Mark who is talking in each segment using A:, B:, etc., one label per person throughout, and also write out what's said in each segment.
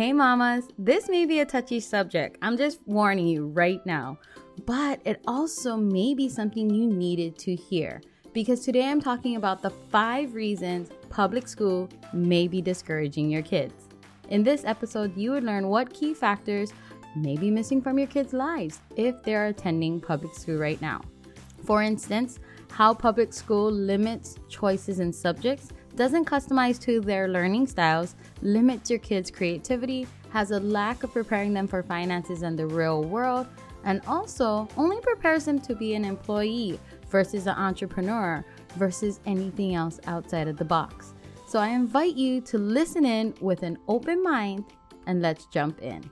A: Hey, mamas, this may be a touchy subject. I'm just warning you right now. But it also may be something you needed to hear because today I'm talking about the five reasons public school may be discouraging your kids. In this episode, you would learn what key factors may be missing from your kids' lives if they're attending public school right now. For instance, how public school limits choices in subjects, doesn't customize to their learning styles, limits your kids' creativity, has a lack of preparing them for finances and the real world, and also only prepares them to be an employee versus an entrepreneur versus anything else outside of the box. So I invite you to listen in with an open mind and let's jump in.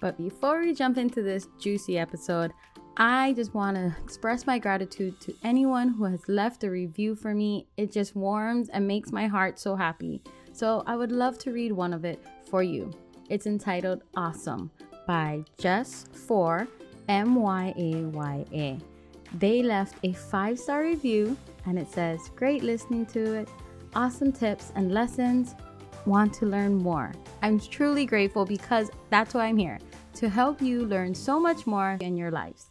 A: But before we jump into this juicy episode, I just want to express my gratitude to anyone who has left a review for me. It just warms and makes my heart so happy. So I would love to read one of it for you. It's entitled Awesome by Just for M Y A Y A. They left a five star review and it says, Great listening to it, awesome tips and lessons. Want to learn more. I'm truly grateful because that's why I'm here to help you learn so much more in your lives.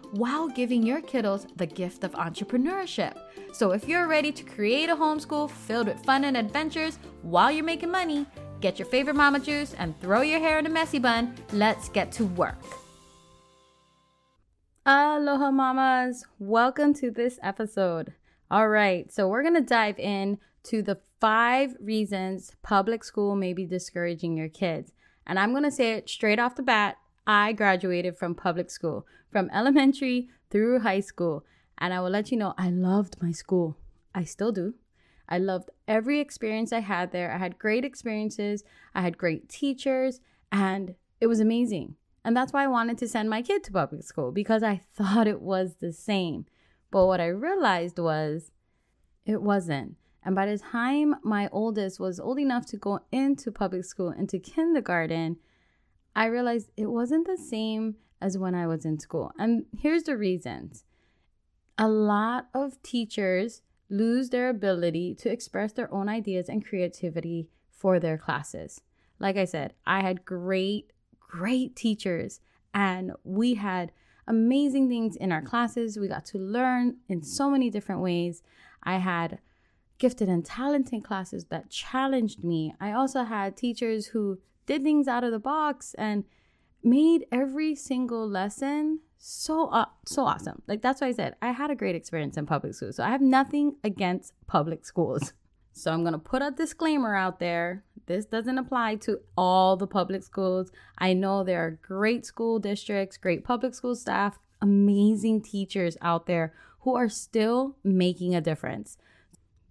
A: while giving your kiddos the gift of entrepreneurship. So if you're ready to create a homeschool filled with fun and adventures while you're making money, get your favorite mama juice and throw your hair in a messy bun. Let's get to work. Aloha mamas, welcome to this episode. All right, so we're going to dive in to the five reasons public school may be discouraging your kids. And I'm going to say it straight off the bat. I graduated from public school, from elementary through high school. And I will let you know I loved my school. I still do. I loved every experience I had there. I had great experiences, I had great teachers, and it was amazing. And that's why I wanted to send my kid to public school because I thought it was the same. But what I realized was it wasn't. And by the time my oldest was old enough to go into public school, into kindergarten, I realized it wasn't the same as when I was in school. And here's the reasons a lot of teachers lose their ability to express their own ideas and creativity for their classes. Like I said, I had great great teachers and we had amazing things in our classes. We got to learn in so many different ways. I had gifted and talented classes that challenged me. I also had teachers who did things out of the box and made every single lesson so uh, so awesome. Like that's why I said I had a great experience in public school. So I have nothing against public schools. So I'm going to put a disclaimer out there. This doesn't apply to all the public schools. I know there are great school districts, great public school staff, amazing teachers out there who are still making a difference.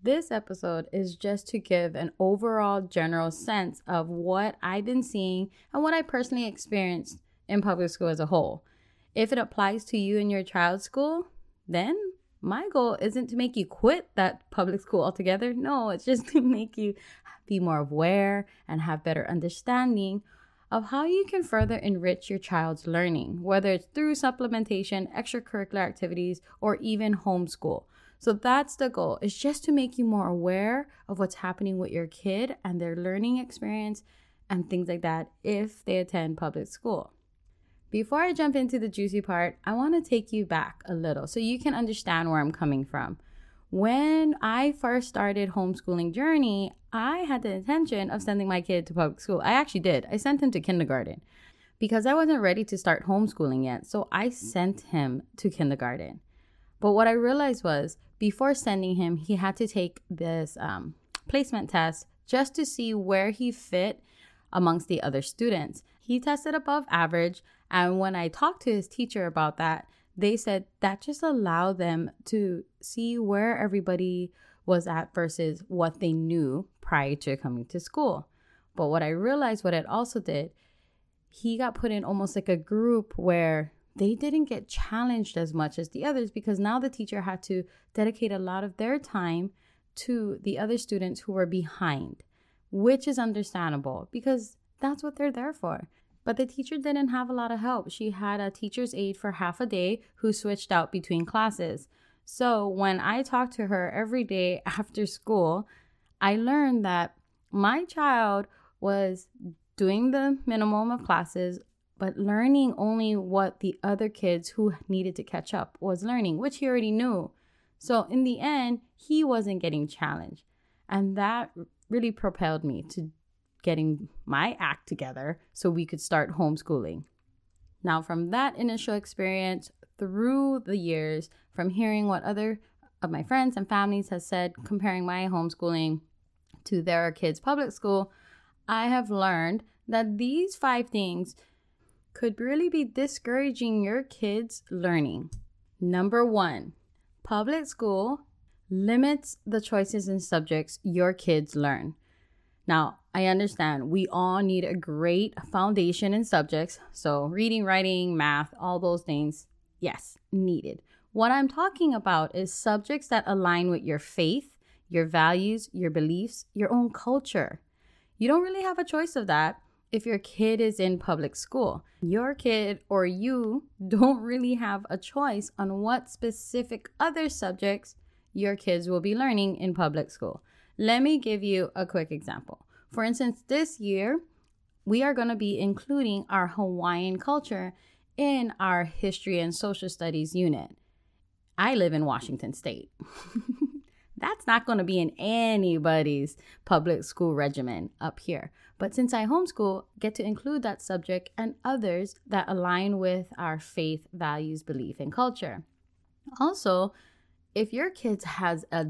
A: This episode is just to give an overall general sense of what I've been seeing and what I personally experienced in public school as a whole. If it applies to you in your child's school, then my goal isn't to make you quit that public school altogether. No, it's just to make you be more aware and have better understanding of how you can further enrich your child's learning, whether it's through supplementation, extracurricular activities, or even homeschool. So that's the goal. It's just to make you more aware of what's happening with your kid and their learning experience and things like that if they attend public school. Before I jump into the juicy part, I want to take you back a little so you can understand where I'm coming from. When I first started homeschooling journey, I had the intention of sending my kid to public school. I actually did. I sent him to kindergarten because I wasn't ready to start homeschooling yet. So I sent him to kindergarten. But what I realized was before sending him, he had to take this um, placement test just to see where he fit amongst the other students. He tested above average and when I talked to his teacher about that, they said that just allowed them to see where everybody was at versus what they knew prior to coming to school. But what I realized, what it also did, he got put in almost like a group where they didn't get challenged as much as the others because now the teacher had to dedicate a lot of their time to the other students who were behind, which is understandable because that's what they're there for. But the teacher didn't have a lot of help. She had a teacher's aide for half a day who switched out between classes. So when I talked to her every day after school, I learned that my child was doing the minimum of classes, but learning only what the other kids who needed to catch up was learning, which he already knew. So in the end, he wasn't getting challenged. And that really propelled me to getting my act together so we could start homeschooling. Now, from that initial experience through the years, from hearing what other of my friends and families has said comparing my homeschooling to their kids' public school, I have learned that these five things could really be discouraging your kids' learning. Number one, public school limits the choices and subjects your kids learn. Now, I understand we all need a great foundation in subjects. So, reading, writing, math, all those things, yes, needed. What I'm talking about is subjects that align with your faith, your values, your beliefs, your own culture. You don't really have a choice of that if your kid is in public school. Your kid or you don't really have a choice on what specific other subjects your kids will be learning in public school. Let me give you a quick example. For instance, this year, we are going to be including our Hawaiian culture in our history and social studies unit. I live in Washington state. That's not going to be in anybody's public school regimen up here. But since I homeschool, get to include that subject and others that align with our faith, values, belief, and culture. Also, if your kids has a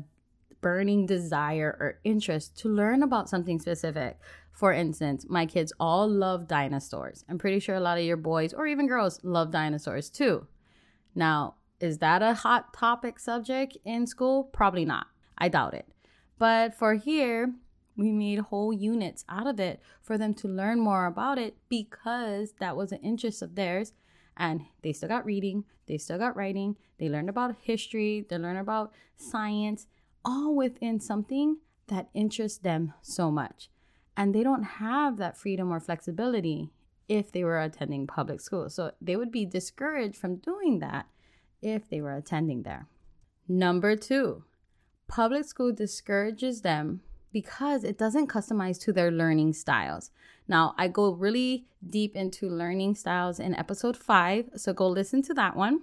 A: burning desire or interest to learn about something specific. For instance, my kids all love dinosaurs. I'm pretty sure a lot of your boys or even girls love dinosaurs too. Now, is that a hot topic subject in school? Probably not. I doubt it. But for here, we made whole units out of it for them to learn more about it because that was an interest of theirs. And they still got reading, they still got writing, they learned about history, they learned about science, all within something that interests them so much. And they don't have that freedom or flexibility if they were attending public school. So they would be discouraged from doing that if they were attending there. Number two, public school discourages them because it doesn't customize to their learning styles. Now, I go really deep into learning styles in episode five, so go listen to that one.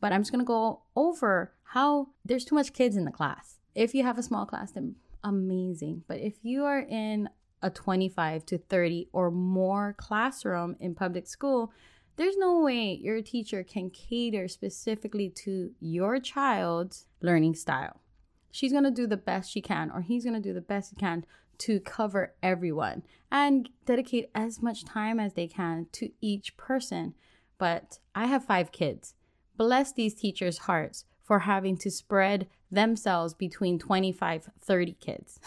A: But I'm just gonna go over how there's too much kids in the class. If you have a small class, then amazing. But if you are in a 25 to 30 or more classroom in public school, there's no way your teacher can cater specifically to your child's learning style. She's going to do the best she can, or he's going to do the best he can to cover everyone and dedicate as much time as they can to each person. But I have five kids. Bless these teachers' hearts for having to spread themselves between 25, 30 kids.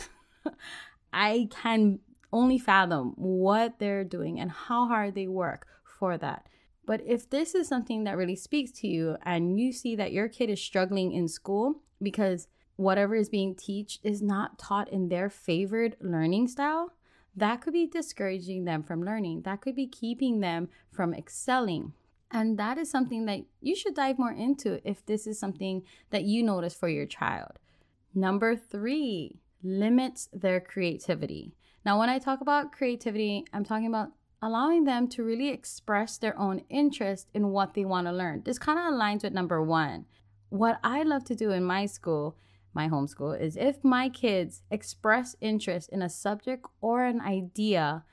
A: I can only fathom what they're doing and how hard they work for that. But if this is something that really speaks to you and you see that your kid is struggling in school because whatever is being taught is not taught in their favored learning style, that could be discouraging them from learning. That could be keeping them from excelling. And that is something that you should dive more into if this is something that you notice for your child. Number three, limits their creativity. Now, when I talk about creativity, I'm talking about allowing them to really express their own interest in what they want to learn. This kind of aligns with number one. What I love to do in my school, my homeschool, is if my kids express interest in a subject or an idea,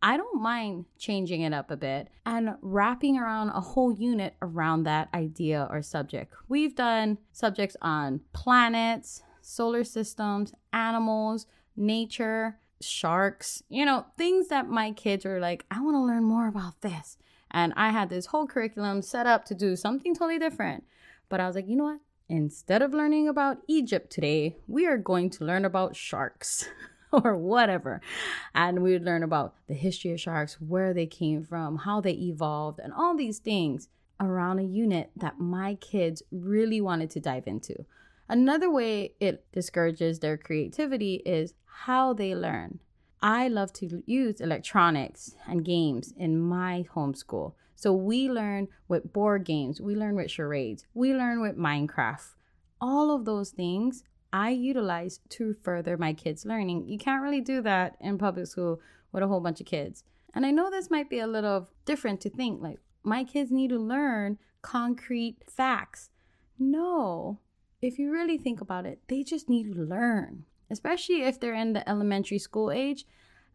A: I don't mind changing it up a bit and wrapping around a whole unit around that idea or subject. We've done subjects on planets, solar systems, animals, nature, sharks, you know, things that my kids are like, I want to learn more about this. And I had this whole curriculum set up to do something totally different. But I was like, you know what? Instead of learning about Egypt today, we are going to learn about sharks. or whatever. And we would learn about the history of sharks, where they came from, how they evolved, and all these things. around a unit that my kids really wanted to dive into. Another way it discourages their creativity is how they learn. I love to use electronics and games in my homeschool. So we learn with board games, we learn with charades, we learn with Minecraft. All of those things I utilize to further my kids' learning. You can't really do that in public school with a whole bunch of kids. And I know this might be a little different to think like my kids need to learn concrete facts. No, if you really think about it, they just need to learn, especially if they're in the elementary school age.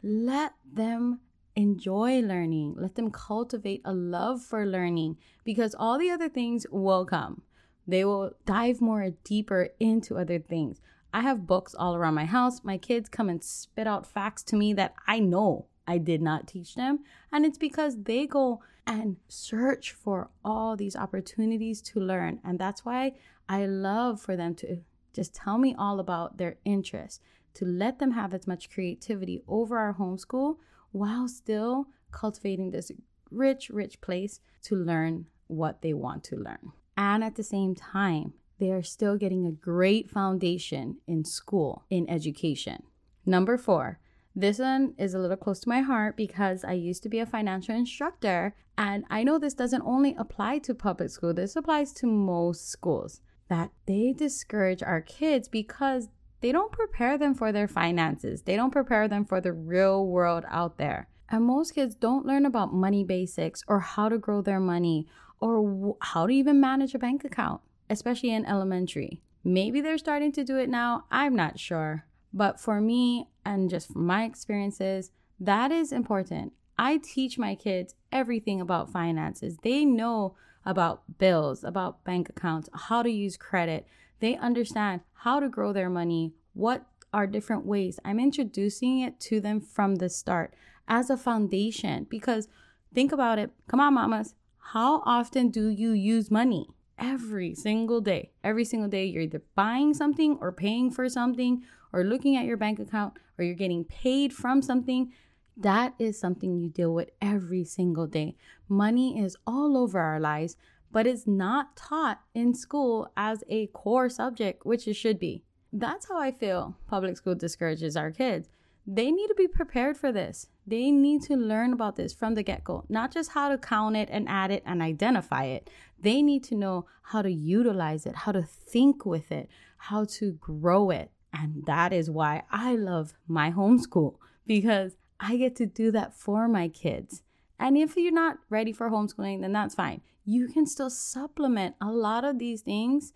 A: Let them enjoy learning, let them cultivate a love for learning because all the other things will come. They will dive more deeper into other things. I have books all around my house. My kids come and spit out facts to me that I know I did not teach them. And it's because they go and search for all these opportunities to learn. And that's why I love for them to just tell me all about their interests, to let them have as much creativity over our homeschool while still cultivating this rich, rich place to learn what they want to learn. And at the same time, they are still getting a great foundation in school, in education. Number four, this one is a little close to my heart because I used to be a financial instructor, and I know this doesn't only apply to public school, this applies to most schools. That they discourage our kids because they don't prepare them for their finances, they don't prepare them for the real world out there. And most kids don't learn about money basics or how to grow their money or how to even manage a bank account, especially in elementary. Maybe they're starting to do it now, I'm not sure. But for me, and just from my experiences, that is important. I teach my kids everything about finances. They know about bills, about bank accounts, how to use credit. They understand how to grow their money, what are different ways. I'm introducing it to them from the start as a foundation because think about it. Come on, mamas. How often do you use money? Every single day. Every single day, you're either buying something or paying for something or looking at your bank account or you're getting paid from something. That is something you deal with every single day. Money is all over our lives, but it's not taught in school as a core subject, which it should be. That's how I feel public school discourages our kids they need to be prepared for this. They need to learn about this from the get go, not just how to count it and add it and identify it. They need to know how to utilize it, how to think with it, how to grow it. And that is why I love my homeschool because I get to do that for my kids. And if you're not ready for homeschooling, then that's fine. You can still supplement a lot of these things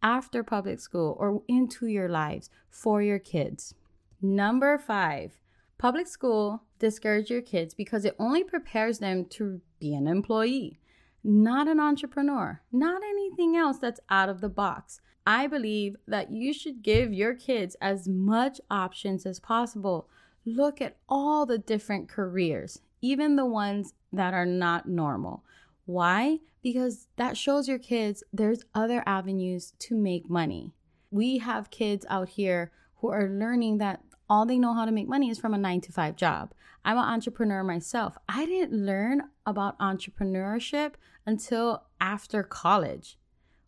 A: after public school or into your lives for your kids. Number five, public school discourages your kids because it only prepares them to be an employee, not an entrepreneur, not anything else that's out of the box. I believe that you should give your kids as much options as possible. Look at all the different careers, even the ones that are not normal. Why? Because that shows your kids there's other avenues to make money. We have kids out here who are learning that all they know how to make money is from a nine to five job. I'm an entrepreneur myself. I didn't learn about entrepreneurship until after college.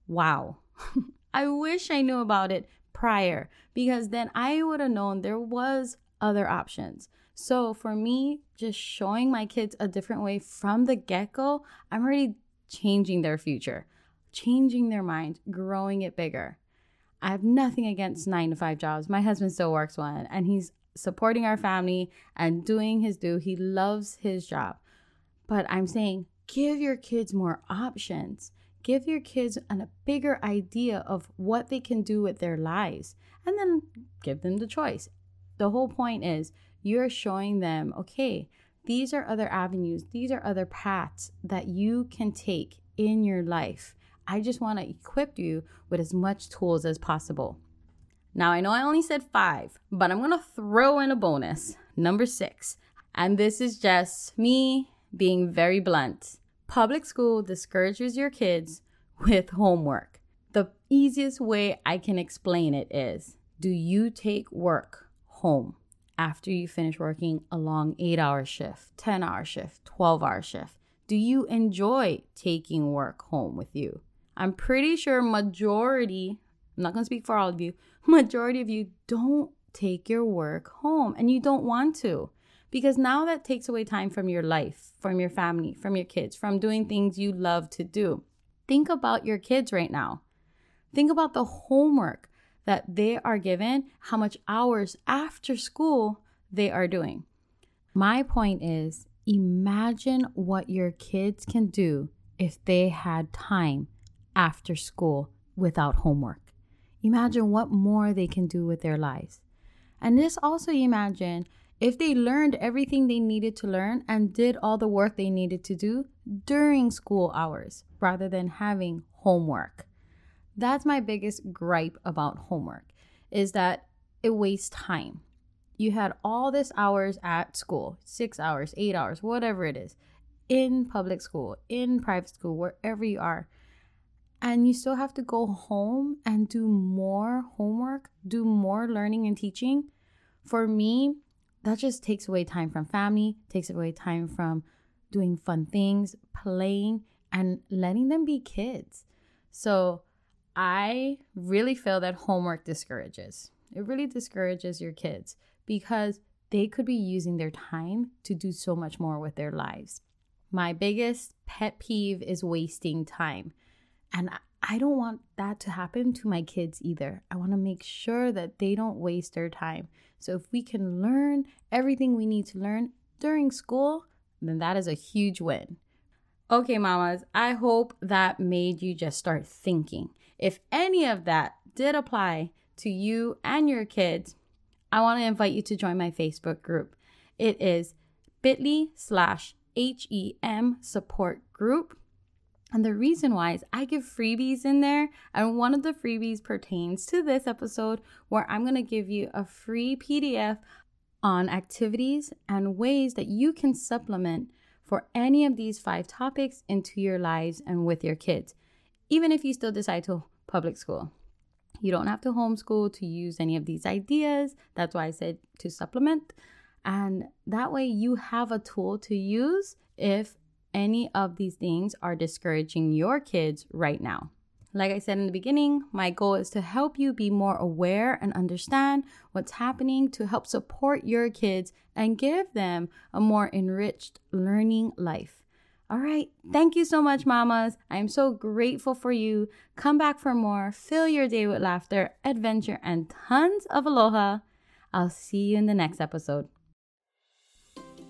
A: Wow. I wish I knew about it prior because then I would have known there was other options. So for me, just showing my kids a different way from the get-go, I'm already changing their future, changing their mind, growing it bigger. I have nothing against nine to five jobs. My husband still works one and he's supporting our family and doing his due. He loves his job. But I'm saying give your kids more options. Give your kids an, a bigger idea of what they can do with their lives and then give them the choice. The whole point is you're showing them, okay, these are other avenues, these are other paths that you can take in your life. I just want to equip you with as much tools as possible. Now, I know I only said five, but I'm going to throw in a bonus, number six. And this is just me being very blunt. Public school discourages your kids with homework. The easiest way I can explain it is do you take work home after you finish working a long eight hour shift, 10 hour shift, 12 hour shift? Do you enjoy taking work home with you? I'm pretty sure majority, I'm not going to speak for all of you, majority of you don't take your work home and you don't want to because now that takes away time from your life, from your family, from your kids, from doing things you love to do. Think about your kids right now. Think about the homework that they are given, how much hours after school they are doing. My point is imagine what your kids can do if they had time after school without homework. Imagine what more they can do with their lives. And this also imagine if they learned everything they needed to learn and did all the work they needed to do during school hours rather than having homework. That's my biggest gripe about homework is that it wastes time. You had all this hours at school six hours eight hours whatever it is in public school in private school wherever you are and you still have to go home and do more homework do more learning and teaching. For me that just takes away time from family takes away time from doing fun things playing and letting them be kids. So i really feel that homework discourages it really discourages your kids because they could be using their time to do so much more with their lives. My biggest pet peeve is wasting time. And I don't want that to happen to my kids either. I want to make sure that they don't waste their time. So if we can learn everything we need to learn during school, then that is a huge win. Okay, mamas, I hope that made you just start thinking. If any of that did apply to you and your kids, I want to invite you to join my Facebook group. It is bit.ly slash HEM support group. And the reason why is I give freebies in there, and one of the freebies pertains to this episode where I'm going to give you a free PDF on activities and ways that you can supplement for any of these five topics into your lives and with your kids, even if you still decide to public school. You don't have to homeschool to use any of these ideas. That's why I said to supplement. And that way you have a tool to use if any of these things are discouraging your kids right now. Like I said in the beginning, my goal is to help you be more aware and understand what's happening to help support your kids and give them a more enriched learning life. All right. Thank you so much, mamas. I am so grateful for you. Come back for more. Fill your day with laughter, adventure, and tons of aloha. I'll see you in the next episode.